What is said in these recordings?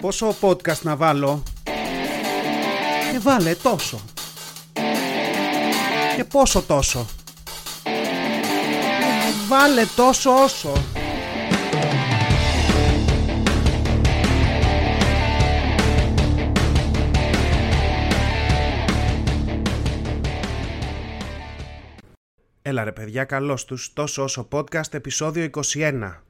Πόσο podcast να βάλω; Και βάλε τόσο. Και πόσο τόσο. Βάλε τόσο όσο. Έλα ρε παιδιά, καλώς τους. Τόσο όσο podcast επεισόδιο 21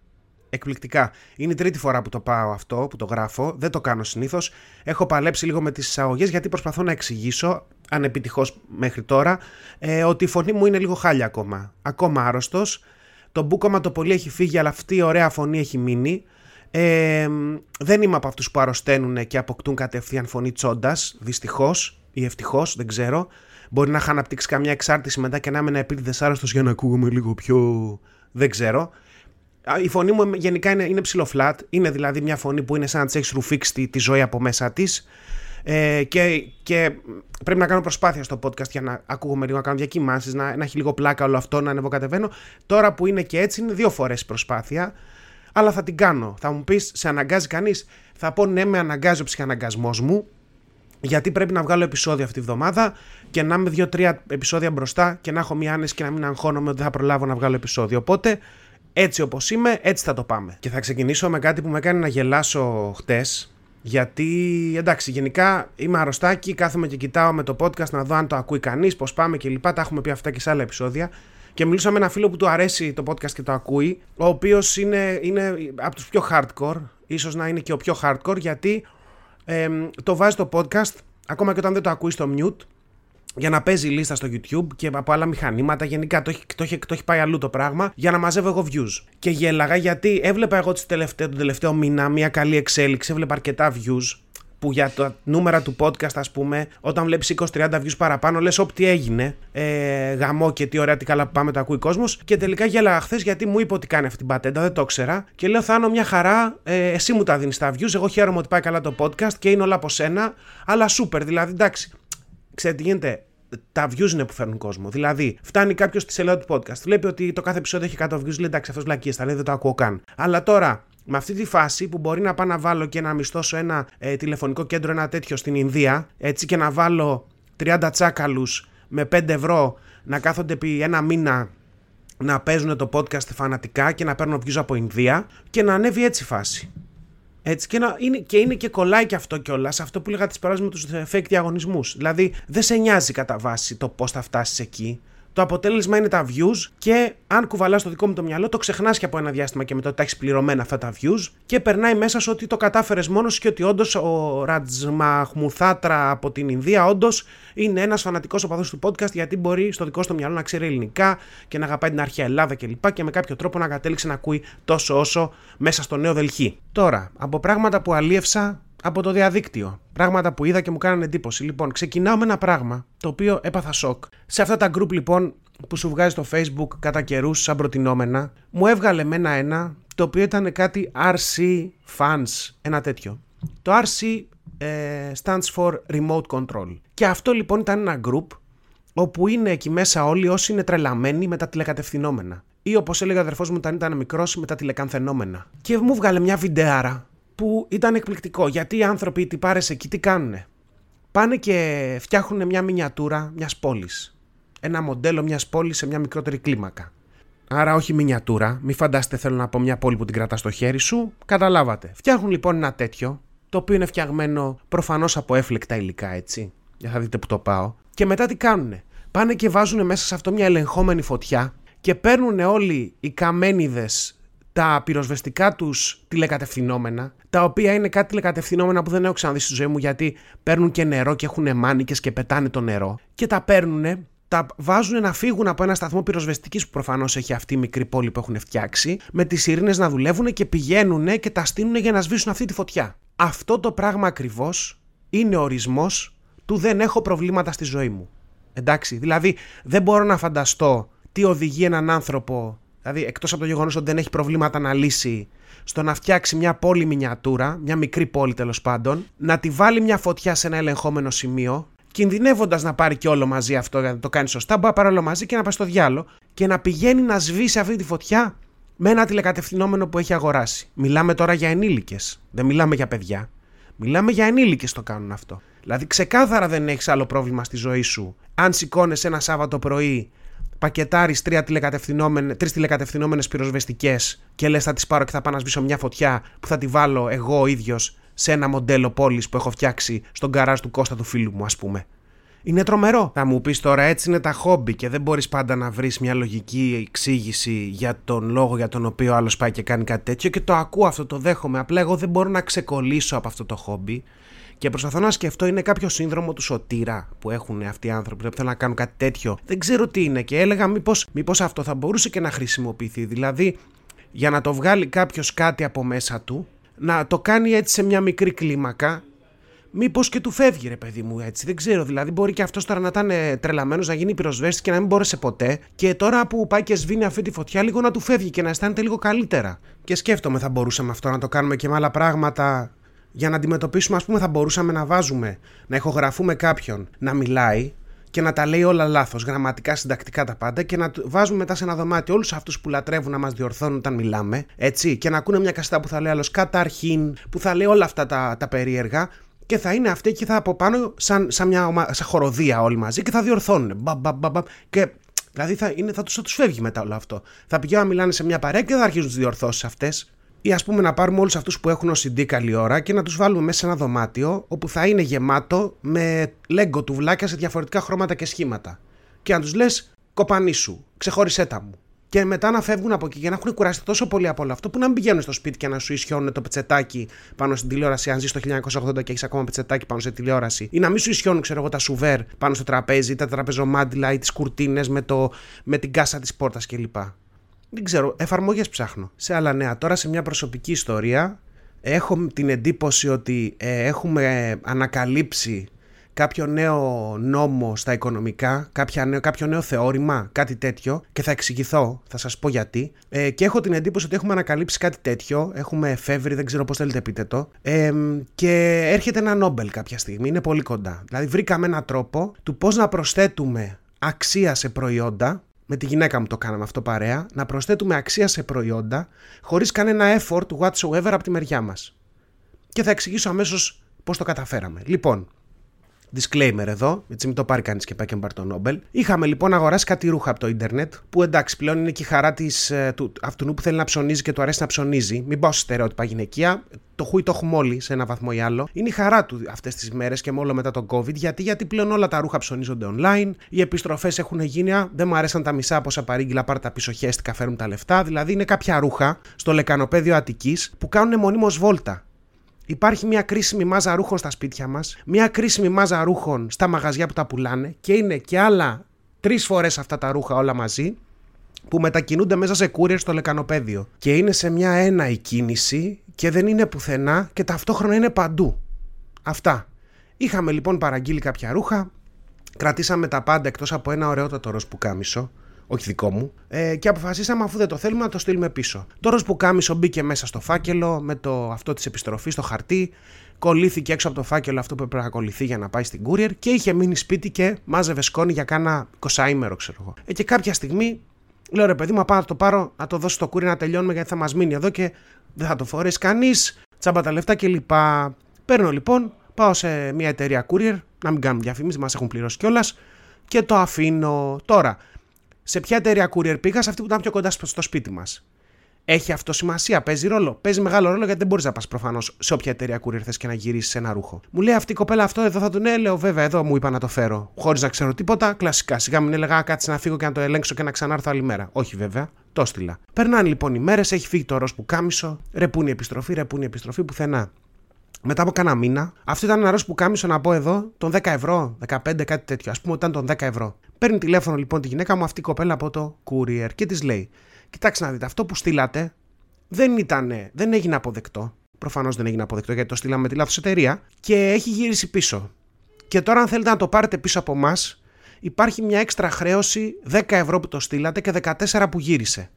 Εκπληκτικά. Είναι η τρίτη φορά που το πάω αυτό, που το γράφω. Δεν το κάνω συνήθως. Έχω παλέψει λίγο με τις εισαγωγές γιατί προσπαθώ να εξηγήσω, ανεπιτυχώς μέχρι τώρα, ε, ότι η φωνή μου είναι λίγο χάλια ακόμα. Ακόμα άρρωστος. Το μπούκομα το πολύ έχει φύγει, αλλά αυτή η ωραία φωνή έχει μείνει. Ε, δεν είμαι από αυτούς που αρρωσταίνουν και αποκτούν κατευθείαν φωνή τσόντας. Δυστυχώς ή ευτυχώς, δεν ξέρω. Μπορεί να είχα αναπτύξει καμιά εξάρτηση μετά και να είμαι ένα επίτηδες άρρωστος για να ακούγομαι λίγο πιο. Δεν ξέρω. Η φωνή μου γενικά είναι, είναι ψηλοφλάτ. Είναι δηλαδή μια φωνή που είναι σαν να της έχεις ρουφήξει τη, ζωή από μέσα της. Ε, και, και πρέπει να κάνω προσπάθεια στο podcast για να ακούγομαι λίγο, να κάνω διακοιμάνσεις, να, να έχει λίγο πλάκα όλο αυτό, να ανεβοκατεβαίνω. Τώρα που είναι και έτσι, είναι δύο φορές προσπάθεια. Αλλά θα την κάνω. Θα μου πεις, σε αναγκάζει κανείς; Θα πω ναι, με αναγκάζει ο ψυχαναγκασμός μου. Γιατί πρέπει να βγάλω επεισόδιο αυτή τη βδομάδα και να είμαι δύο-τρία επεισόδια μπροστά και να έχω μια άνεση και να μην αγχώνομαι ότι θα προλάβω να βγάλω επεισόδιο. Οπότε έτσι όπως είμαι, έτσι θα το πάμε. Και θα ξεκινήσω με κάτι που με έκανε να γελάσω χτες. Γιατί εντάξει, γενικά είμαι αρρωστάκι, κάθομαι και κοιτάω με το podcast να δω αν το ακούει κανείς, πώς πάμε κλπ. Τα έχουμε πει αυτά και σε άλλα επεισόδια. Και μιλούσα με ένα φίλο που του αρέσει το podcast και το ακούει, ο οποίος είναι, είναι από τους πιο hardcore, ίσως να είναι και ο πιο hardcore, γιατί ε, το βάζει το podcast, ακόμα και όταν δεν το ακούει στο mute, για να παίζει λίστα στο YouTube και από άλλα μηχανήματα. Γενικά το έχει, το, έχει, το έχει πάει αλλού το πράγμα για να μαζεύω εγώ views. Και γέλαγα γιατί έβλεπα εγώ τις τελευταί, τον τελευταίο μήνα μια καλή εξέλιξη, έβλεπα αρκετά views που για τα νούμερα του podcast, ας πούμε, όταν βλέπεις 20-30 views παραπάνω, λες: Όπ, τι έγινε. Ε, γαμό και τι ωραία, τι καλά που πάμε, το ακούει κόσμος. Και τελικά γέλαγα χθες γιατί μου είπε ότι κάνει αυτή την πατέντα, δεν το ήξερα. Και λέω: Θα μια χαρά, ε, εσύ μου τα δίνεις τα views. Εγώ χαίρομαι ότι πάει καλά το podcast και είναι όλα από σένα. Αλλά super, δηλαδή εντάξει. Ξέρετε τι γίνεται, τα views είναι που φέρνουν κόσμο. Δηλαδή, φτάνει κάποιος στη σελίδα του podcast, βλέπει ότι το κάθε επεισόδιο έχει 100 views, λέει εντάξει, αυτός βλακίες θα λέει, δεν το ακούω καν. Αλλά τώρα, με αυτή τη φάση που μπορεί να πάω να βάλω και να μισθώσω ένα ε, τηλεφωνικό κέντρο, ένα τέτοιο στην Ινδία, έτσι και να βάλω 30 τσάκαλους με 5 ευρώ να κάθονται επί ένα μήνα να παίζουν το podcast φανατικά και να παίρνουν views από Ινδία και να ανέβει έτσι η φάση. Έτσι, και, να, είναι, και είναι και κολλάει και αυτό κιόλας. Αυτό που λέγα τι παράδειγμα με τους fake διαγωνισμούς. Δηλαδή, δεν σε νοιάζει κατά βάση το πώς θα φτάσεις εκεί. Το αποτέλεσμα είναι τα views και αν κουβαλάς το δικό μου το μυαλό, το ξεχνάς και από ένα διάστημα και μετά ότι τα έχεις πληρωμένα αυτά τα views και περνάει μέσα σου ότι το κατάφερες μόνος και ότι όντως ο Ρατζμαχμουθάτρα από την Ινδία όντως είναι ένας φανατικός οπαδός του podcast γιατί μπορεί στο δικό σου το μυαλό να ξέρει ελληνικά και να αγαπάει την αρχαία Ελλάδα κλπ. Και, και με κάποιο τρόπο να κατέληξε να ακούει τόσο όσο μέσα στο νέο Δελχή. Τώρα, από πράγματα που αλίευσα από το διαδίκτυο. Πράγματα που είδα και μου κάνανε εντύπωση. Λοιπόν, ξεκινάω με ένα πράγμα το οποίο έπαθα σοκ. Σε αυτά τα group λοιπόν που σου βγάζει στο facebook κατά καιρούς σαν προτινόμενα, μου έβγαλε με ένα το οποίο ήταν κάτι RC fans, ένα τέτοιο. Το RC ε, stands for Remote Control. Και αυτό λοιπόν ήταν ένα group όπου είναι εκεί μέσα όλοι όσοι είναι τρελαμένοι με τα τηλεκατευθυνόμενα. Ή όπως έλεγε ο αδερφός μου όταν ήταν μικρός με τα τηλεκανθενόμενα. Και μου βγάλε μια βιντεάρα που ήταν εκπληκτικό. Γιατί οι άνθρωποι, οι πάρες εκεί, τι κάνουνε; Πάνε και φτιάχνουν μια μινιατούρα μιας πόλης. Ένα μοντέλο μιας πόλης σε μια μικρότερη κλίμακα. Άρα όχι μινιατούρα, μην φαντάστε θέλω να πω μια πόλη που την κρατάς στο χέρι σου. Καταλάβατε. Φτιάχνουν λοιπόν ένα τέτοιο, το οποίο είναι φτιαγμένο προφανώς από έφλεκτα υλικά, έτσι. Για θα δείτε που το πάω. Και μετά τι κάνουνε; Πάνε και βάζουν μέσα σε αυτό μια ελεγχόμενη φωτιά και παίρνουν όλοι οι καμένιδες τα πυροσβεστικά τους τηλεκατευθυνόμενα, τα οποία είναι κάτι τηλεκατευθυνόμενα που δεν έχω ξαναδεί στη ζωή μου γιατί παίρνουν και νερό και έχουν μάνικες και πετάνε το νερό. Και τα παίρνουν, τα βάζουν να φύγουν από ένα σταθμό πυροσβεστικής που προφανώς έχει αυτή η μικρή πόλη που έχουν φτιάξει, με τις ειρήνε να δουλεύουν και πηγαίνουν και τα στείλουν για να σβήσουν αυτή τη φωτιά. Αυτό το πράγμα ακριβώς είναι ορισμός του δεν έχω προβλήματα στη ζωή μου. Εντάξει, δηλαδή δεν μπορώ να φανταστώ τι οδηγεί έναν άνθρωπο Δηλαδή, εκτός από το γεγονός ότι δεν έχει προβλήματα να λύσει στο να φτιάξει μια πόλη μινιατούρα, μια μικρή πόλη τέλος πάντων, να τη βάλει μια φωτιά σε ένα ελεγχόμενο σημείο, κινδυνεύοντας να πάρει και όλο μαζί αυτό, γιατί το κάνει σωστά, μπορεί να πάρει όλο μαζί και να πάει στο διάλογο και να πηγαίνει να σβήσει αυτή τη φωτιά με ένα τηλεκατευθυνόμενο που έχει αγοράσει. Μιλάμε τώρα για ενήλικες, δεν μιλάμε για παιδιά. Μιλάμε για ενήλικες το κάνουν αυτό. Δηλαδή, ξεκάθαρα δεν έχεις άλλο πρόβλημα στη ζωή σου. Αν σηκώνει ένα Σάββατο πρωί, πακετάρεις τρεις τηλεκατευθυνόμενες πυροσβεστικές και λες θα τις πάρω και θα πάω να σβήσω μια φωτιά που θα τη βάλω εγώ ο ίδιος σε ένα μοντέλο πόλης που έχω φτιάξει στον καράζ του Κώστα του φίλου μου, ας πούμε. Είναι τρομερό. Θα μου πεις τώρα έτσι είναι τα χόμπι και δεν μπορείς πάντα να βρεις μια λογική εξήγηση για τον λόγο για τον οποίο άλλος πάει και κάνει κάτι τέτοιο και το ακούω αυτό, το δέχομαι. Απλά εγώ δεν μπορώ να ξεκολλήσω από αυτό το χόμπι και προσπαθώ να σκεφτώ είναι κάποιο σύνδρομο του σωτήρα που έχουν αυτοί οι άνθρωποι που θέλουν να κάνουν κάτι τέτοιο. Δεν ξέρω τι είναι και έλεγα μήπως μήπως αυτό θα μπορούσε και να χρησιμοποιηθεί. Δηλαδή για να το βγάλει κάποιος κάτι από μέσα του να το κάνει έτσι σε μια μικρή κλίμακα Μήπως και του φεύγει, ρε παιδί μου, έτσι. Δεν ξέρω. Δηλαδή, μπορεί και αυτός τώρα να ήταν τρελαμένος, να γίνει πυροσβέστη και να μην μπόρεσε ποτέ. Και τώρα που πάει και σβήνει αυτή τη φωτιά, λίγο να του φεύγει και να αισθάνεται λίγο καλύτερα. Και σκέφτομαι, θα μπορούσαμε αυτό να το κάνουμε και με άλλα πράγματα. Για να αντιμετωπίσουμε, ας πούμε, θα μπορούσαμε να βάζουμε, να ηχογραφούμε κάποιον να μιλάει και να τα λέει όλα λάθος, γραμματικά, συντακτικά τα πάντα και να βάζουμε μετά σε ένα δωμάτιο όλους αυτούς που λατρεύουν να μας διορθώνουν όταν μιλάμε, έτσι, και να ακούνε μια καστά που θα λέει άλλος καταρχήν, που θα λέει όλα αυτά τα, τα περίεργα και θα είναι αυτοί και θα από πάνω σαν, σαν μια ομα... σαν χοροδία όλοι μαζί και θα διορθώνουν. Μπα, μπα, μπα, μπα, και δηλαδή θα, είναι, θα, τους, θα τους φεύγει μετά όλο αυτό. Θα πηγαίνουν να μιλάνε σε μια παρέα και θα αρχίζουν τις διορθώσεις αυτές. Ή ας πούμε να πάρουμε όλους αυτούς που έχουν ως CD καλή ώρα και να τους βάλουμε μέσα σε ένα δωμάτιο όπου θα είναι γεμάτο με λέγκο τουβλάκια σε διαφορετικά χρώματα και σχήματα. Και να τους λες, κοπανίσου, ξεχώρισέ τα μου και μετά να φεύγουν από εκεί για να έχουν κουραστεί τόσο πολύ από όλο αυτό που να μην πηγαίνουν στο σπίτι και να σου ισιώνουν το πετσετάκι πάνω στην τηλεόραση, αν ζεις το 1980 και έχεις ακόμα πετσετάκι πάνω σε τηλεόραση, ή να μην σου ισιώνουν, ξέρω εγώ, τα σουβέρ πάνω στο τραπέζι, ή τα τραπεζομάντιλα ή τις κουρτίνες με, με την κάσα της πόρτας κλπ. Δεν ξέρω, εφαρμογές ψάχνω. Σε άλλα νέα, τώρα σε μια προσωπική ιστορία, έχω την εντύπωση ότι ε, έχουμε ανακαλύψει κάποιο νέο νόμο στα οικονομικά, κάποια νέο, κάποιο νέο θεώρημα, κάτι τέτοιο και θα εξηγηθώ, θα σας πω γιατί ε, και έχω την εντύπωση ότι έχουμε ανακαλύψει κάτι τέτοιο, έχουμε εφεύρει, δεν ξέρω πώς θέλετε πείτε το ε, και έρχεται ένα Νόμπελ κάποια στιγμή, είναι πολύ κοντά. Δηλαδή βρήκαμε έναν τρόπο του πώς να προσθέτουμε αξία σε προϊόντα με τη γυναίκα μου το κάναμε αυτό παρέα, να προσθέτουμε αξία σε προϊόντα χωρίς κανένα effort whatsoever από τη μεριά μας. Και θα εξηγήσω αμέσως πώς το καταφέραμε. Λοιπόν, Disclaimer εδώ, έτσι μην το πάρει κανείς και πάει και πάρει το Νόμπελ. Είχαμε λοιπόν αγοράσει κάτι ρούχα από το Ιντερνετ, που εντάξει πλέον είναι και η χαρά της, ε, του αυτού που θέλει να ψωνίζει και του αρέσει να ψωνίζει. Μην πάω σε στερεότυπα γυναικεία, το χούι το έχουμε όλοι σε ένα βαθμό ή άλλο. Είναι η χαρά του αυτές τις μέρες και μόνο μετά τον COVID. Γιατί, γιατί πλέον όλα τα ρούχα ψωνίζονται online, οι επιστροφές έχουν γίνει. Δεν μου αρέσαν τα μισά από όσα παρήγγειλα, πάρε τα πίσω χέστηκα, φέρουν τα λεφτά. Δηλαδή είναι κάποια ρούχα στο λεκανοπέδιο Αττικής που κάνουν μονίμως βόλτα. Υπάρχει μια κρίσιμη μάζα ρούχων στα σπίτια μας, μια κρίσιμη μάζα ρούχων στα μαγαζιά που τα πουλάνε και είναι και άλλα τρεις φορές αυτά τα ρούχα όλα μαζί που μετακινούνται μέσα σε courier στο λεκανοπέδιο. Και είναι σε μια έναη κίνηση και δεν είναι πουθενά και ταυτόχρονα είναι παντού. Αυτά. Είχαμε λοιπόν παραγγείλει κάποια ρούχα, κρατήσαμε τα πάντα εκτός από ένα ωραιότατο ροζ που κάμισο, όχι δικό μου, ε, και αποφασίσαμε αφού δεν το θέλουμε να το στείλουμε πίσω. Τώρα που κάμισο μπήκε μέσα στο φάκελο με το αυτό της επιστροφής, το χαρτί, κολλήθηκε έξω από το φάκελο αυτό που έπρεπε να κολληθεί για να πάει στην courier και είχε μείνει σπίτι και μάζευε σκόνη για κάνα 20 ημέρο, ξέρω εγώ. Ε, και κάποια στιγμή λέω ρε παιδί μου, πάω να το πάρω, να το δώσω στο courier να τελειώνουμε γιατί θα μας μείνει εδώ και δεν θα το φορέσει κανείς, τσάμπα τα λεφτά κλπ. Παίρνω λοιπόν, πάω σε μια εταιρεία courier, να μην κάνουμε διαφήμιση, μας έχουν πληρώσει κιόλας και το αφήνω. Τώρα, σε ποια εταιρεία courier πήγα, σε αυτή που ήταν πιο κοντά στο σπίτι μας. Έχει αυτό σημασία, παίζει ρόλο. Παίζει μεγάλο ρόλο γιατί δεν μπορείς να πας προφανώς σε όποια εταιρεία courier θες και να γυρίσεις ένα ρούχο. Μου λέει αυτή η κοπέλα αυτό εδώ θα τον έλεγα, βέβαια εδώ μου είπα να το φέρω. Χωρίς να ξέρω τίποτα, κλασικά. Σιγά μην έλεγα κάτσε να φύγω και να το ελέγξω και να ξανάρθω άλλη μέρα. Όχι βέβαια, το στείλα. Περνάνε λοιπόν οι μέρες, έχει φύγει το ρο που κάμισο, ρεπούν η επιστροφή, ρεπούν η επιστροφή πουθενά. Μετά από κάνα μήνα, αυτό ήταν ένα ρο που κάμισο να πω εδώ, τον 10 ευρώ, 15 κάτι τέτοιο. Α πούμε ότι ήταν τον 10 ευρώ. Παίρνει τηλέφωνο λοιπόν τη γυναίκα μου αυτή η κοπέλα από το courier και της λέει: Κοιτάξτε να δείτε, αυτό που στείλατε δεν, ήταν, δεν έγινε αποδεκτό. Προφανώς δεν έγινε αποδεκτό γιατί το στείλαμε με τη λάθος εταιρεία και έχει γυρίσει πίσω. Και τώρα, αν θέλετε να το πάρετε πίσω από εμάς, υπάρχει μια έξτρα χρέωση 10 ευρώ που το στείλατε και 14 που γύρισε.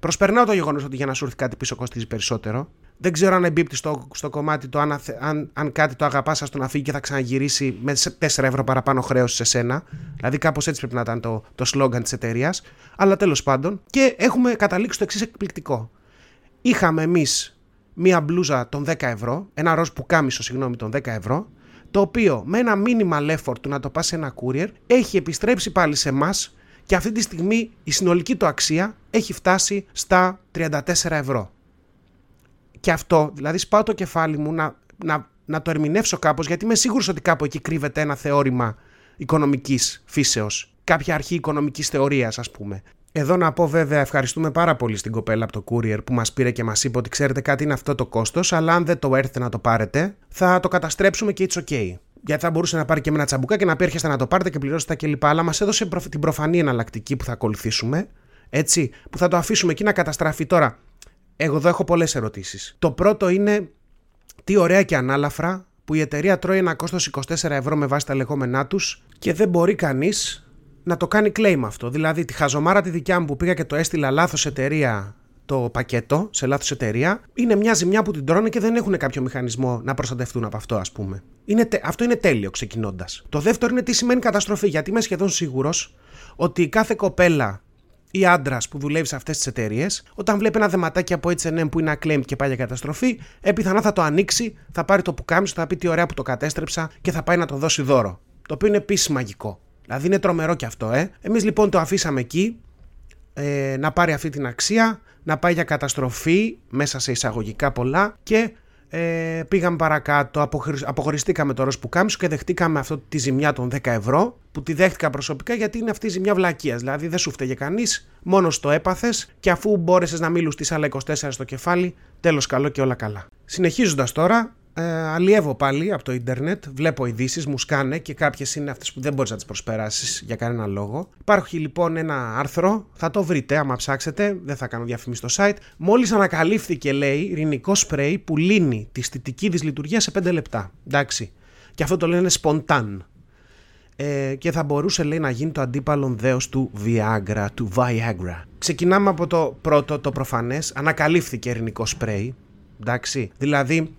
Προσπερνάω το γεγονός ότι για να σου έρθει κάτι πίσω κοστίζει περισσότερο. Δεν ξέρω αν εμπίπτει στο, στο κομμάτι το αν, αν, αν κάτι το αγαπάς, σα το να φύγει και θα ξαναγυρίσει με 4 ευρώ παραπάνω χρέωση σε σένα. Δηλαδή, κάπως έτσι πρέπει να ήταν το, το σλόγκαν της εταιρείας. Αλλά τέλος πάντων. Και έχουμε καταλήξει το εξής εκπληκτικό. Είχαμε εμείς μία μπλούζα των 10 ευρώ, ένα ροζ πουκάμισο, συγγνώμη, των 10 ευρώ, το οποίο με ένα minimal effort του να το πας σε ένα courier έχει επιστρέψει πάλι σε εμάς και αυτή τη στιγμή η συνολική του αξία έχει φτάσει στα 34 ευρώ. Και αυτό, δηλαδή σπάω το κεφάλι μου να, να, να το ερμηνεύσω κάπως γιατί είμαι σίγουρος ότι κάπου εκεί κρύβεται ένα θεώρημα οικονομικής φύσεως. Κάποια αρχή οικονομικής θεωρίας ας πούμε. Εδώ να πω βέβαια ευχαριστούμε πάρα πολύ στην κοπέλα από το courier που μας πήρε και μας είπε ότι ξέρετε κάτι είναι αυτό το κόστος αλλά αν δεν το έρθετε να το πάρετε θα το καταστρέψουμε και it's ok. Γιατί θα μπορούσε να πάρει και με ένα τσαμπουκά και να πει έρχεστε να το πάρετε και πληρώσετε τα κλπ. Αλλά μας έδωσε την προφανή εναλλακτική που θα ακολουθήσουμε. Έτσι, που θα το αφήσουμε εκεί να καταστραφεί τώρα. Εγώ εδώ έχω πολλές ερωτήσεις. Το πρώτο είναι τι ωραία και ανάλαφρα που η εταιρεία τρώει ένα κόστος 24 ευρώ με βάση τα λεγόμενά τους και δεν μπορεί κανείς να το κάνει claim αυτό. Δηλαδή, τη χαζομάρα τη δικιά μου που πήγα και το έστειλα λάθος εταιρεία το πακέτο σε λάθος εταιρεία, είναι μια ζημιά που την τρώνε και δεν έχουν κάποιο μηχανισμό να προστατευτούν από αυτό, ας πούμε. Είναι, αυτό είναι τέλειο ξεκινώντας. Το δεύτερο είναι τι σημαίνει καταστροφή, γιατί είμαι σχεδόν σίγουρος ότι κάθε κοπέλα ή άντρα που δουλεύει σε αυτές τις εταιρείες, όταν βλέπει ένα δεματάκι από HM που είναι acclaimed και πάει για καταστροφή, επιθανά θα το ανοίξει, θα πάρει το πουκάμισο, θα πει τι ωραία που το κατέστρεψα και θα πάει να το δώσει δώρο. Το οποίο είναι επίσης μαγικό. Δηλαδή είναι τρομερό και αυτό, ε. Εμείς λοιπόν το αφήσαμε εκεί ε, να πάρει αυτή την αξία, να πάει για καταστροφή μέσα σε εισαγωγικά πολλά και ε, πήγαμε παρακάτω, αποχωριστήκαμε το ροζ που κάμισο και δεχτήκαμε αυτό τη ζημιά των 10 ευρώ που τη δέχτηκα προσωπικά γιατί είναι αυτή η ζημιά βλακείας. Δηλαδή δεν σου φταίγε κανείς, μόνος το έπαθες και αφού μπόρεσες να μην λουστεί άλλα 24 στο κεφάλι, τέλος καλό και όλα καλά. Συνεχίζοντας τώρα, ε, αλλιεύω πάλι από το ίντερνετ, βλέπω ειδήσεις, μου σκάνε και κάποιες είναι αυτές που δεν μπορείς να τις προσπεράσεις για κανένα λόγο. Υπάρχει λοιπόν ένα άρθρο, θα το βρείτε άμα ψάξετε, δεν θα κάνω διαφήμιση στο site. Μόλις ανακαλύφθηκε, λέει, ειρηνικό σπρέι που λύνει τη στιτική δυσλειτουργία σε 5 λεπτά. Εντάξει. Και αυτό το λένε σποντάν. Ε, και θα μπορούσε λέει να γίνει το αντίπαλον δέος του Viagra, του Viagra. Ξεκινάμε από το πρώτο, το προφανές, ανακαλύφθηκε ειρηνικό σπρέι, εντάξει, δηλαδή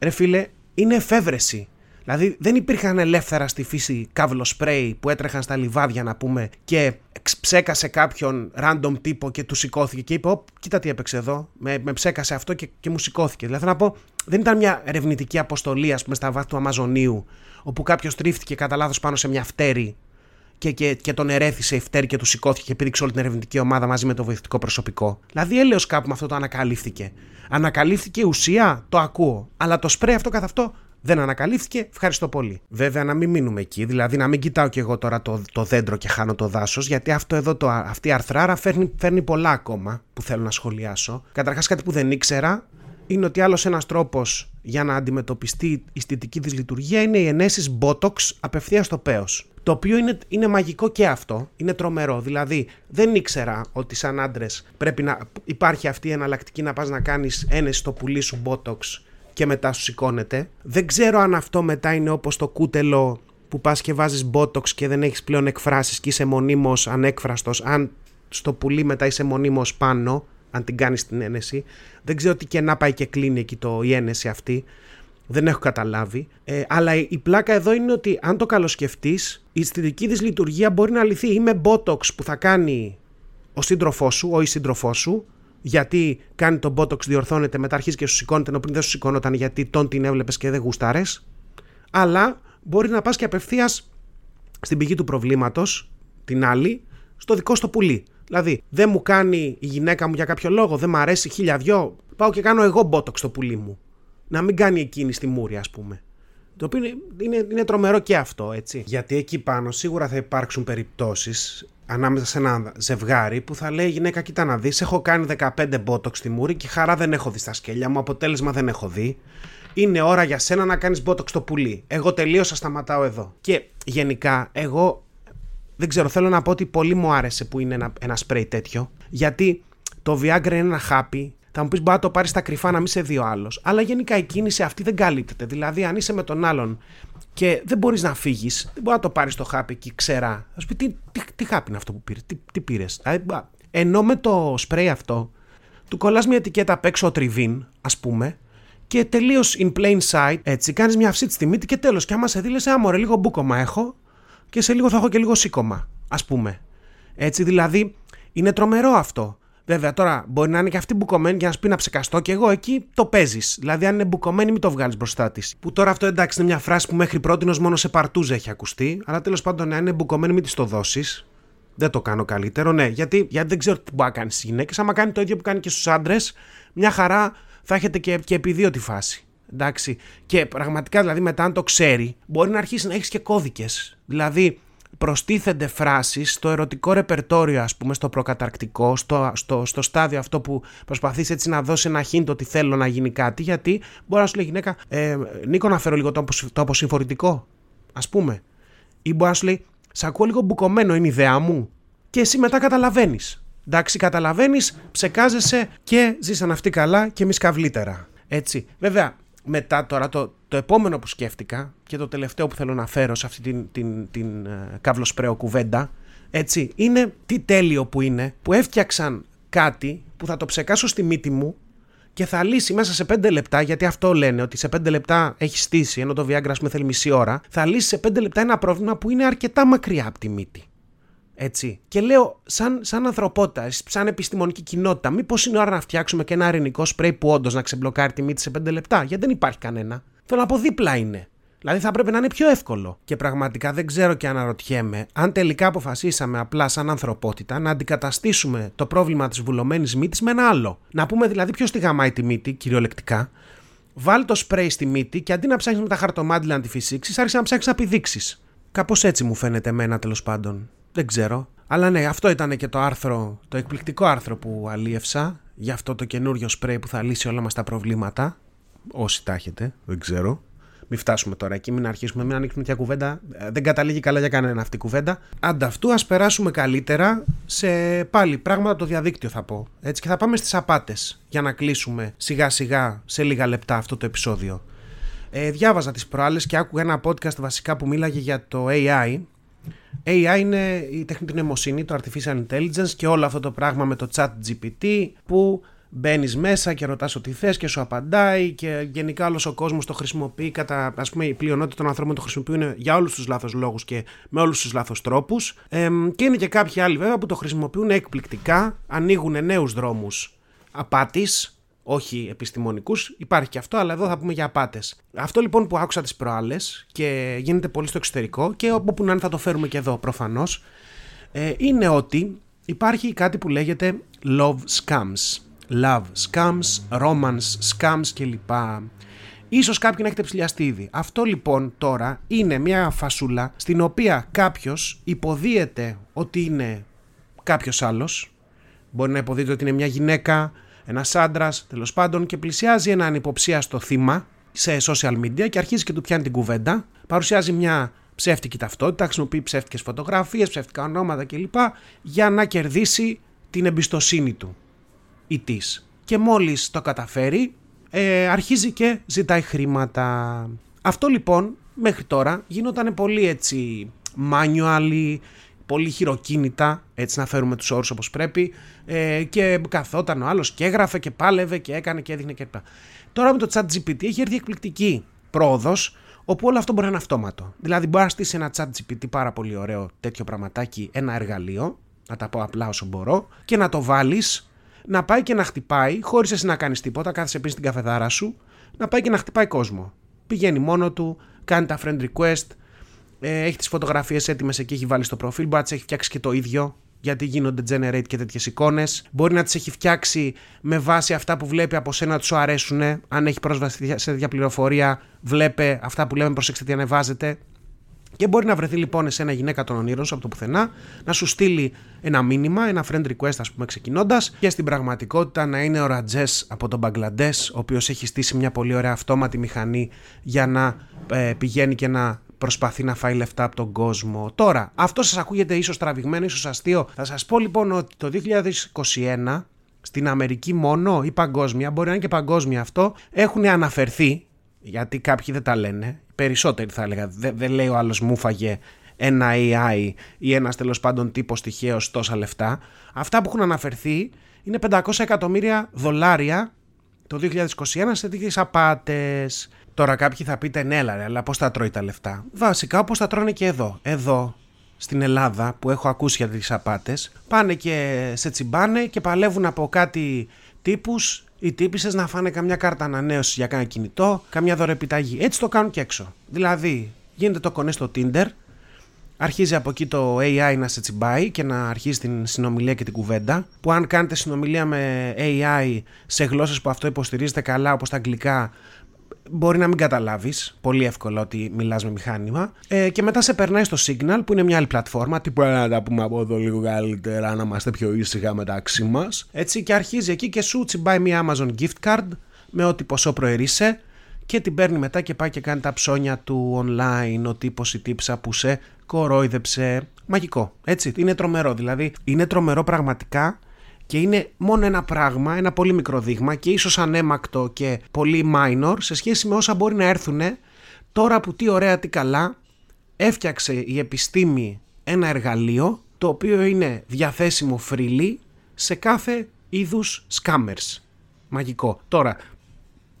ρε φίλε, είναι εφεύρεση. Δηλαδή δεν υπήρχαν ελεύθερα στη φύση κάβλο σπρέι που έτρεχαν στα λιβάδια να πούμε και ψέκασε κάποιον random τύπο και του σηκώθηκε και είπε: Ω, κοίτα τι έπαιξε εδώ. Με, με ψέκασε αυτό και, και μου σηκώθηκε. Δηλαδή να πω, δεν ήταν μια ερευνητική αποστολή, ας πούμε, στα βάθη του Αμαζονίου, όπου κάποιος τρίφτηκε κατά λάθος πάνω σε μια φτέρη και, και, και τον ερέθησε η φτέρη και του σηκώθηκε και πήδηξε όλη την ερευνητική ομάδα μαζί με το βοηθητικό προσωπικό. Δηλαδή έλεος κάπου με αυτό το ανακαλύφθηκε. Ανακαλύφθηκε ουσία, το ακούω. Αλλά το σπρέι αυτό καθ' αυτό δεν ανακαλύφθηκε, ευχαριστώ πολύ. Βέβαια, να μην μείνουμε εκεί, δηλαδή να μην κοιτάω κι εγώ τώρα το, το δέντρο και χάνω το δάσος, γιατί αυτό εδώ, το, αυτή η αρθράρα φέρνει, φέρνει πολλά ακόμα που θέλω να σχολιάσω. Καταρχάς, κάτι που δεν ήξερα είναι ότι άλλος ένας τρόπος για να αντιμετωπιστεί η στιτική δυσλειτουργία είναι οι ενέσεις Botox απευθείας στο πέος. Το οποίο είναι, είναι μαγικό και αυτό, είναι τρομερό. Δηλαδή, δεν ήξερα ότι σαν άντρες πρέπει να υπάρχει αυτή η εναλλακτική να πας να κάνεις ένεση στο πουλί σου Botox και μετά σου σηκώνεται. Δεν ξέρω αν αυτό μετά είναι όπως το κούτελο που πας και βάζεις Botox και δεν έχεις πλέον εκφράσεις και είσαι μονίμως ανέκφραστος. Αν στο πουλί μετά είσαι μονίμως πάνω, αν την κάνεις την ένεση. Δεν ξέρω τι και να πάει και κλείνει εκεί το, η ένεση αυτή. Δεν έχω καταλάβει. Ε, αλλά η πλάκα εδώ είναι ότι αν το καλοσκεφτείς, η αισθητική τη λειτουργία μπορεί να λυθεί ή με Botox που θα κάνει ο σύντροφός σου, ο ή σύντροφό σου, γιατί κάνει το Botox, διορθώνεται, μετά αρχίζει και σου σηκώνεται, ενώ πριν δεν σου σηκώνονταν γιατί τον την έβλεπες και δεν γούσταρες. Αλλά μπορεί να πας και απευθείας στην πηγή του προβλήματος, την άλλη, στο δικό στο πουλί. Δηλαδή, δεν μου κάνει η γυναίκα μου για κάποιο λόγο, δεν μου αρέσει χίλια δυο, πάω και κάνω εγώ Botox στο πουλί μου να μην κάνει εκείνη στη μούρη, ας πούμε. Το οποίο είναι, είναι, είναι τρομερό και αυτό, έτσι. Γιατί εκεί πάνω σίγουρα θα υπάρξουν περιπτώσεις ανάμεσα σε ένα ζευγάρι που θα λέει η γυναίκα: Κοίτα να δεις, έχω κάνει 15 μπότοξ στη μούρη και χαρά δεν έχω δει στα σκέλια μου, αποτέλεσμα δεν έχω δει. Είναι ώρα για σένα να κάνεις μπότοξ στο πουλί. Εγώ τελείωσα, σταματάω εδώ. Και γενικά, εγώ δεν ξέρω, θέλω να πω ότι πολύ μου άρεσε που είναι ένα, ένα σπρέι τέτοιο. Γιατί το Viagra είναι ένα χάπι θα μου πεις: Μπορεί να το πάρεις στα κρυφά να μην σε δει ο άλλος. Αλλά γενικά η κίνηση αυτή δεν καλύπτεται. Δηλαδή, αν είσαι με τον άλλον και δεν μπορείς να φύγεις, δεν μπορεί να το πάρεις το χάπι εκεί ξέρα. Θα σου πει: Τι, τι, τι χάπι είναι αυτό που πήρες, τι, τι πήρες. Ενώ με το σπρέι αυτό, του κολλάς μια ετικέτα απ' έξω τριβίν, ας πούμε, και τελείως in plain sight, έτσι, κάνεις μια αυσίτη στη μύτη και τέλος. Και άμα σε δει, λες: Άμορε, λίγο μπούκομα έχω και σε λίγο θα έχω και λίγο σήκωμα, ας πούμε. Έτσι, δηλαδή, είναι τρομερό αυτό. Βέβαια, τώρα μπορεί να είναι και αυτή μπουκωμένη για να σου πει να ψεκαστώ και εγώ εκεί το παίζεις. Δηλαδή, αν είναι μπουκωμένη, μην το βγάλεις μπροστά της. Που τώρα αυτό εντάξει είναι μια φράση που μέχρι πρώτη μόνο σε παρτούζα έχει ακουστεί. Αλλά τέλος πάντων, αν είναι μπουκωμένη, μην της το δώσεις. Δεν το κάνω καλύτερο, ναι. Γιατί, γιατί δεν ξέρω τι μπορεί να κάνεις στις γυναίκες. Άμα κάνει το ίδιο που κάνει και στους άντρες, μια χαρά θα έχετε και, και επί δύο τη φάση. Εντάξει. Και πραγματικά, δηλαδή, μετά αν το ξέρει, μπορεί να αρχίσει να έχεις και κώδικες. Δηλαδή, προστίθενται φράσεις στο ερωτικό ρεπερτόριο ας πούμε στο προκαταρκτικό στο, στο, στο στάδιο αυτό που προσπαθείς έτσι να δώσεις ένα hint ότι θέλω να γίνει κάτι γιατί μπορεί να σου λέει γυναίκα ε, Νίκο να φέρω λίγο το, το αποσυμφορητικό ας πούμε ή μπορεί να σου λέει σε ακούω λίγο μπουκωμένο είναι η ιδέα μου και εσύ μετά καταλαβαίνεις. Εντάξει καταλαβαίνεις ψεκάζεσαι και ζήσαν αυτοί καλά και εμείς καβλύτερα έτσι. Βέβαια μετά τώρα το, το επόμενο που σκέφτηκα και το τελευταίο που θέλω να φέρω σε αυτή την, την, την uh, καυλοσπρέο κουβέντα έτσι, είναι τι τέλειο που είναι που έφτιαξαν κάτι που θα το ψεκάσω στη μύτη μου και θα λύσει μέσα σε 5 λεπτά, γιατί αυτό λένε, ότι σε 5 λεπτά έχει στήσει, ενώ το Viagra πούμε θέλει μισή ώρα, θα λύσει σε 5 λεπτά ένα πρόβλημα που είναι αρκετά μακριά από τη μύτη. Έτσι. Και λέω, σαν, σαν ανθρωπότητα, σαν επιστημονική κοινότητα, μήπως είναι ώρα να φτιάξουμε και ένα αρνητικό σπρέι που όντως να ξεμπλοκάρει τη μύτη σε 5 λεπτά, γιατί δεν υπάρχει κανένα. Θέλω να πω δίπλα είναι. Δηλαδή θα πρέπει να είναι πιο εύκολο. Και πραγματικά δεν ξέρω και αναρωτιέμαι αν τελικά αποφασίσαμε απλά σαν ανθρωπότητα να αντικαταστήσουμε το πρόβλημα της βουλωμένης μύτης με ένα άλλο. Να πούμε δηλαδή ποιος τη γαμάει τη μύτη, κυριολεκτικά. Βάλει το σπρέι στη μύτη και αντί να ψάχνεις με τα χαρτομάτια να τη φυσήξει, άρχισε να ψάχνεις να πηδήξει. Κάπως έτσι μου φαίνεται εμένα τέλος πάντων. Δεν ξέρω. Αλλά ναι, αυτό ήταν και το άρθρο, το εκπληκτικό άρθρο που αλίευσα για αυτό το καινούριο σπρέι που θα λύσει όλα μας τα προβλήματα. Όσοι τα έχετε, δεν ξέρω. Μην φτάσουμε τώρα εκεί, μην αρχίσουμε, μην ανοίξουμε μια κουβέντα. Ε, δεν καταλήγει καλά για κανένα αυτή η κουβέντα. Ανταυτού, ας περάσουμε καλύτερα σε πάλι πράγματα το διαδίκτυο, θα πω. Έτσι, και θα πάμε στις απάτες για να κλείσουμε σιγά σιγά σε λίγα λεπτά αυτό το επεισόδιο. Ε, διάβαζα τις προάλλες και άκουγα ένα podcast βασικά που μίλαγε για το AI AI είναι η τεχνητή νοημοσύνη, το artificial intelligence και όλο αυτό το πράγμα με το chat GPT που μπαίνεις μέσα και ρωτάς ό,τι θες και σου απαντάει και γενικά όλος ο κόσμος το χρησιμοποιεί κατά ας πούμε η πλειονότητα των ανθρώπων το χρησιμοποιούν για όλους τους λάθος λόγους και με όλους τους λάθος τρόπους. Ε, και είναι και κάποιοι άλλοι βέβαια που το χρησιμοποιούν εκπληκτικά ανοίγουν νέους δρόμους απάτης όχι επιστημονικούς. Υπάρχει και αυτό, αλλά εδώ θα πούμε για απάτες. Αυτό λοιπόν που άκουσα τις προάλλες και γίνεται πολύ στο εξωτερικό και όπου να είναι θα το φέρουμε και εδώ προφανώς, ε, είναι ότι υπάρχει κάτι που λέγεται love scams. Love scams, romance scams κλπ. Ίσως κάποιοι να έχετε ψηλιαστεί ήδη. Αυτό λοιπόν τώρα είναι μια φασούλα στην οποία κάποιος υποδίεται ότι είναι κάποιος άλλος. Μπορεί να υποδίεται ότι είναι μια γυναίκα, ένας άντρας τέλος πάντων και πλησιάζει έναν υποψίαστο θύμα σε social media και αρχίζει και του πιάνει την κουβέντα. Παρουσιάζει μια ψεύτικη ταυτότητα, χρησιμοποιεί ψεύτικες φωτογραφίες, ψεύτικα ονόματα κλπ. για να κερδίσει την εμπιστοσύνη του ή της. Και μόλις το καταφέρει, ε, αρχίζει και ζητάει χρήματα. Αυτό λοιπόν μέχρι τώρα γινόταν πολύ έτσι manual, πολύ χειροκίνητα, έτσι να φέρουμε τους όρους όπως πρέπει ε, και καθόταν ο άλλος και έγραφε και πάλευε και έκανε και έδειχνε κλπ. Τώρα με το chat GPT έχει έρθει εκπληκτική πρόοδος όπου όλο αυτό μπορεί να είναι αυτόματο. Δηλαδή μπορεί να στήσει ένα chat GPT πάρα πολύ ωραίο τέτοιο πραγματάκι, ένα εργαλείο, να τα πω απλά όσο μπορώ, και να το βάλεις να πάει και να χτυπάει, χωρίς εσύ να κάνεις τίποτα, κάθεσαι επίσης στην καφεδάρα σου, να πάει και να χτυπάει κόσμο. Πηγαίνει μόνο του, κάνει τα friend request, ε, έχει τις φωτογραφίες έτοιμες εκεί, έχει βάλει στο προφίλ. Μπορεί να τις έχει φτιάξει και το ίδιο, γιατί γίνονται generate και τέτοιες εικόνες. Μπορεί να τις έχει φτιάξει με βάση αυτά που βλέπει από σένα τους αρέσουν. Αν έχει πρόσβαση σε τέτοια πληροφορία, βλέπε αυτά που λέμε, προσέξτε τι ανεβάζετε. Και μπορεί να βρεθεί λοιπόν ένα γυναίκα των ονείρων σου από το πουθενά, να σου στείλει ένα μήνυμα, ένα friend request, ας πούμε, ξεκινώντας, και στην πραγματικότητα να είναι ο Ρατζές από τον Μπαγκλαντές, ο οποίος έχει στήσει μια πολύ ωραία αυτόματη μηχανή για να ε, πηγαίνει και να προσπαθεί να φάει λεφτά από τον κόσμο. Τώρα, αυτό σας ακούγεται ίσως τραβηγμένο, ίσως αστείο. Θα σας πω λοιπόν ότι το 2021 στην Αμερική μόνο ή παγκόσμια, μπορεί να είναι και παγκόσμια αυτό, έχουν αναφερθεί, γιατί κάποιοι δεν τα λένε, περισσότεροι θα έλεγα, δεν, δεν λέει ο άλλος μου φαγε ένα AI ή ένας τέλος πάντων τύπος τυχαίος τόσα λεφτά. Αυτά που έχουν αναφερθεί είναι 500 εκατομμύρια δολάρια το 2021 σε τέτοιες απάτες. Τώρα κάποιοι θα πείτε ναι, αλλά πώς τα τρώει τα λεφτά; Βασικά όπως τα τρώνε και εδώ. Εδώ στην Ελλάδα που έχω ακούσει για τις απάτες πάνε και σε τσιμπάνε και παλεύουν από κάτι τύπους οι τύπησε να φάνε καμιά κάρτα ανανέωσης για κάνα κινητό, καμιά δωρεπιταγή. Έτσι το κάνουν και έξω. Δηλαδή, γίνεται το κονέ στο Tinder, αρχίζει από εκεί το AI να σε τσιμπάει και να αρχίζει την συνομιλία και την κουβέντα. Που αν κάνετε συνομιλία με AI σε γλώσσες που αυτό υποστηρίζεται καλά, όπως τα αγγλικά, μπορεί να μην καταλάβεις πολύ εύκολα ότι μιλάς με μηχάνημα. Ε, και μετά σε περνάει στο Signal που είναι μια άλλη πλατφόρμα. Τι πρέπει να τα πούμε από εδώ λίγο καλύτερα, να είμαστε πιο ήσυχα μεταξύ μας. Έτσι και αρχίζει εκεί και σου τσιμπάει μια Amazon gift card με ό,τι ποσό προερείσαι και την παίρνει μετά και πάει και κάνει τα ψώνια του online ο τύπος η τύψα που σε κορόιδεψε. Μαγικό, έτσι, είναι τρομερό δηλαδή. Είναι τρομερό πραγματικά και είναι μόνο ένα πράγμα, ένα πολύ μικρό δείγμα και ίσως ανέμακτο και πολύ minor σε σχέση με όσα μπορεί να έρθουν τώρα που τι ωραία τι καλά έφτιαξε η επιστήμη ένα εργαλείο το οποίο είναι διαθέσιμο freely σε κάθε είδους scammers. Μαγικό. Τώρα,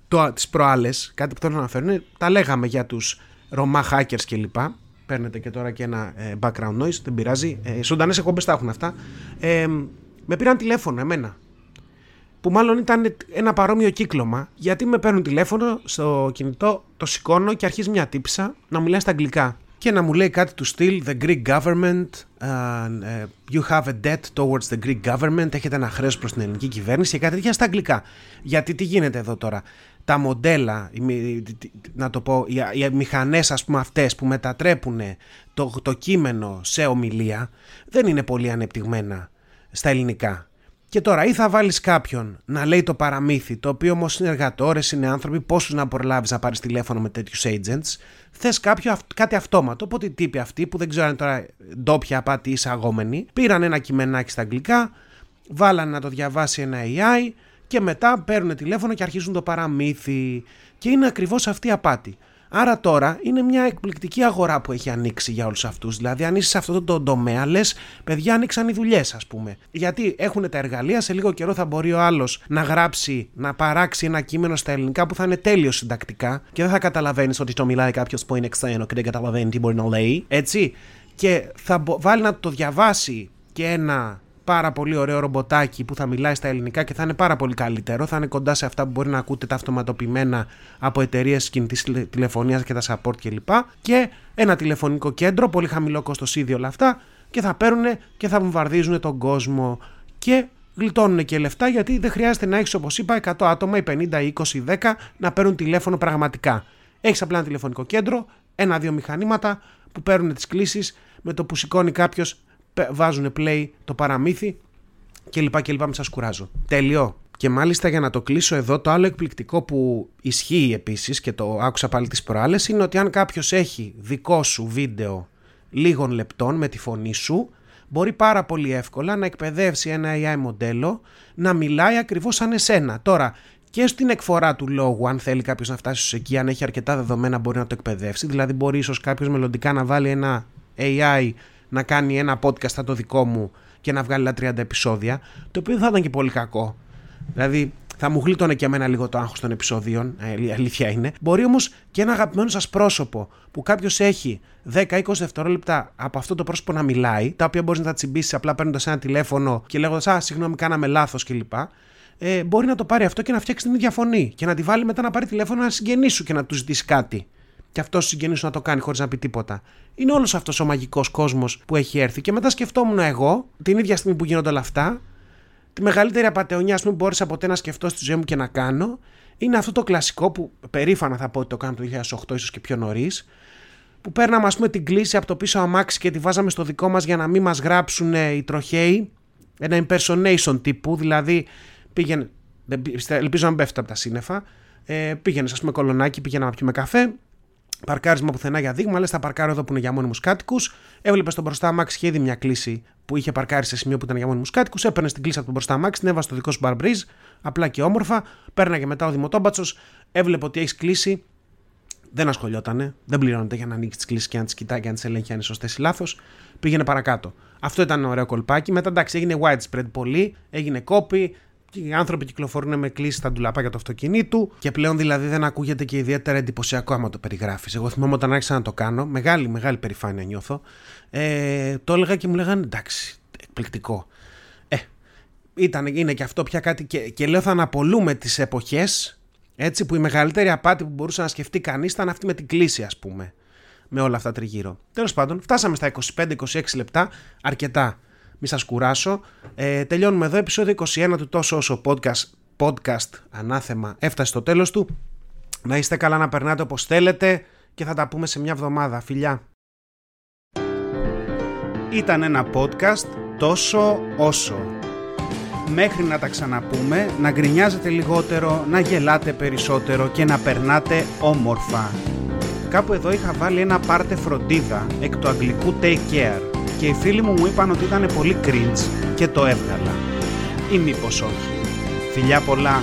το, τις προάλλες, κάτι που θέλω να αναφέρω είναι, τα λέγαμε για τους Ρωμά hackers κλπ. Παίρνετε και τώρα και ένα ε, background noise, δεν πειράζει. Ε, Ζωντανές εκπομπές τα έχουν αυτά. Ε, με πήραν τηλέφωνο εμένα. Που μάλλον ήταν ένα παρόμοιο κύκλωμα, γιατί με παίρνουν τηλέφωνο στο κινητό, το σηκώνω και αρχίζει μια τύψα να μιλάει στα αγγλικά. Και να μου λέει κάτι του στυλ The Greek government, uh, uh, you have a debt towards the Greek government, έχετε ένα χρέος προς την ελληνική κυβέρνηση και κάτι τέτοια στα αγγλικά. Γιατί τι γίνεται εδώ τώρα; Τα μοντέλα, να το πω, οι, οι μηχανές ας πούμε αυτές που μετατρέπουν το, το κείμενο σε ομιλία δεν είναι πολύ ανεπτυγμένα στα ελληνικά. Και τώρα ή θα βάλεις κάποιον να λέει το παραμύθι, το οποίο όμως είναι εργατόρες, είναι άνθρωποι, πόσους να προλάβεις να πάρεις τηλέφωνο με τέτοιους agents, θες κάποιο, κάτι αυτόματο. Οπότε οι τύποι αυτοί που δεν ξέρω αν τώρα ντόπια απάτη εισαγόμενοι, πήραν ένα κειμενάκι στα αγγλικά, βάλανε να το διαβάσει ένα AI και μετά παίρνουν τηλέφωνο και αρχίζουν το παραμύθι. Και είναι ακριβώς αυτή η απάτη. Άρα τώρα είναι μια εκπληκτική αγορά που έχει ανοίξει για όλους αυτούς. Δηλαδή, αν είσαι σε αυτό το τομέα, λες, παιδιά, άνοιξαν οι δουλειές, ας πούμε. Γιατί έχουν τα εργαλεία, σε λίγο καιρό θα μπορεί ο άλλος να γράψει, να παράξει ένα κείμενο στα ελληνικά που θα είναι τέλειος συντακτικά και δεν θα καταλαβαίνεις ότι το μιλάει κάποιος που είναι ξένο και δεν καταλαβαίνει τι μπορεί να λέει. Έτσι. Και θα βάλει να το διαβάσει και ένα πάρα πολύ ωραίο ρομποτάκι που θα μιλάει στα ελληνικά και θα είναι πάρα πολύ καλύτερο. Θα είναι κοντά σε αυτά που μπορεί να ακούτε τα αυτοματοποιημένα από εταιρείες κινητής τηλεφωνίας και τα support κλπ. Και ένα τηλεφωνικό κέντρο, πολύ χαμηλό κόστος ήδη όλα αυτά και θα παίρνουν και θα βομβαρδίζουν τον κόσμο. Και γλιτώνουν και λεφτά γιατί δεν χρειάζεται να έχεις, όπως είπα, 100 άτομα ή 50 ή 20 ή 10 να παίρνουν τηλέφωνο πραγματικά. Έχεις απλά ένα τηλεφωνικό κέντρο, ένα-δύο μηχανήματα που παίρνουν τις κλήσεις με το που σηκώνει κάποιος βάζουν play το παραμύθι και λοιπά και λοιπά μην σας κουράζω. Τέλειο. Και μάλιστα για να το κλείσω εδώ το άλλο εκπληκτικό που ισχύει επίσης και το άκουσα πάλι τις προάλλες είναι ότι αν κάποιος έχει δικό σου βίντεο λίγων λεπτών με τη φωνή σου μπορεί πάρα πολύ εύκολα να εκπαιδεύσει ένα AI μοντέλο να μιλάει ακριβώς σαν εσένα. Τώρα και στην εκφορά του λόγου, αν θέλει κάποιος να φτάσει εκεί, αν έχει αρκετά δεδομένα, μπορεί να το εκπαιδεύσει. Δηλαδή, μπορεί ίσως κάποιος μελλοντικά να βάλει ένα AI να κάνει ένα podcast σαν το δικό μου και να βγάλει τα 30 επεισόδια, το οποίο δεν θα ήταν και πολύ κακό. Δηλαδή, θα μου γλίτωνε και εμένα λίγο το άγχος των επεισόδιων, ε, αλήθεια είναι. Μπορεί όμως και ένα αγαπημένο σας πρόσωπο που κάποιος έχει 10-20 δευτερόλεπτα από αυτό το πρόσωπο να μιλάει, τα οποία μπορείς να τα τσιμπήσεις απλά παίρνοντας ένα τηλέφωνο και λέγοντας Α, συγγνώμη, κάναμε λάθος κλπ. Ε, μπορεί να το πάρει αυτό και να φτιάξει την ίδια φωνή και να τη βάλει μετά να πάρει τηλέφωνο να συγγενεί σου και να του ζητήσει κάτι και αυτός συγγενής σου να το κάνει χωρίς να πει τίποτα. Είναι όλος αυτός ο μαγικός κόσμος που έχει έρθει. Και μετά σκεφτόμουν εγώ, την ίδια στιγμή που γίνονται όλα αυτά, τη μεγαλύτερη απαταιωνιά που μπόρεσα ποτέ να σκεφτώ στη ζωή μου και να κάνω, είναι αυτό το κλασικό που περήφανα θα πω ότι το κάνω το 2008, ίσως και πιο νωρίς, που παίρναμε ας πούμε την κλίση από το πίσω αμάξι και τη βάζαμε στο δικό μας για να μην μας γράψουν οι τροχαίοι. Ένα impersonation τύπου, δηλαδή πήγαινε. Ελπίζω να μην πέφτει από τα σύννεφα. Ε, πήγαινες, ας πούμε, κολονάκι, πήγαινα να πιούμε καφέ, Παρκάρισμα πουθενά για δείγμα, λες θα παρκάρω εδώ που είναι για μόνιμους κάτοικους. Έβλεπες τον μπροστά αμάξι και ήδη μια κλίση που είχε παρκάρει σε σημείο που ήταν για μόνιμους κάτοικους. Έπαιρνες την κλίση από τον μπροστά αμάξι, την έβασε στο δικό σου μπαρμπρίζ, απλά και όμορφα. Πέρναγε μετά ο δημοτόμπατσος, έβλεπε ότι έχεις κλίση, δεν ασχολιότανε, δεν πληρώνεται για να ανοίξει τις κλήσει και να τις κοιτάει και να τις ελέγχει αν είναι σωστές ή λάθος. Πήγαινε παρακάτω. Αυτό ήταν ένα ωραίο κολπάκι. Μετά εντάξει έγινε widespread πολύ, έγινε copy, οι άνθρωποι κυκλοφορούν με κλείσει στα ντουλαπάκια του αυτοκινήτου και πλέον δηλαδή δεν ακούγεται και ιδιαίτερα εντυπωσιακό άμα το περιγράφεις. Εγώ θυμάμαι όταν άρχισα να το κάνω, μεγάλη, μεγάλη περηφάνεια νιώθω. Ε, το έλεγα και μου λέγανε εντάξει, εκπληκτικό. Ε, ήταν, είναι και αυτό πια κάτι. Και, και λέω θα αναπολούμε τις εποχές έτσι που η μεγαλύτερη απάτη που μπορούσε να σκεφτεί κανείς ήταν αυτή με την κλίση, ας πούμε. Με όλα αυτά τριγύρω. Τέλος πάντων, φτάσαμε στα 25-26 λεπτά, αρκετά. Μη σας κουράσω. Ε, τελειώνουμε εδώ. Επισόδιο 21 του Τόσο Όσο Podcast. Podcast ανάθεμα έφτασε στο τέλος του. Να είστε καλά να περνάτε όπως θέλετε και θα τα πούμε σε μια εβδομάδα. Φιλιά! Ήταν ένα podcast τόσο όσο. Μέχρι να τα ξαναπούμε, να γκρινιάζετε λιγότερο, να γελάτε περισσότερο και να περνάτε όμορφα. Κάπου εδώ είχα βάλει ένα πάρτε φροντίδα εκ του αγγλικού take care και οι φίλοι μου μου είπαν ότι ήταν πολύ cringe και το έβγαλα. Ή μήπως όχι. Φιλιά πολλά!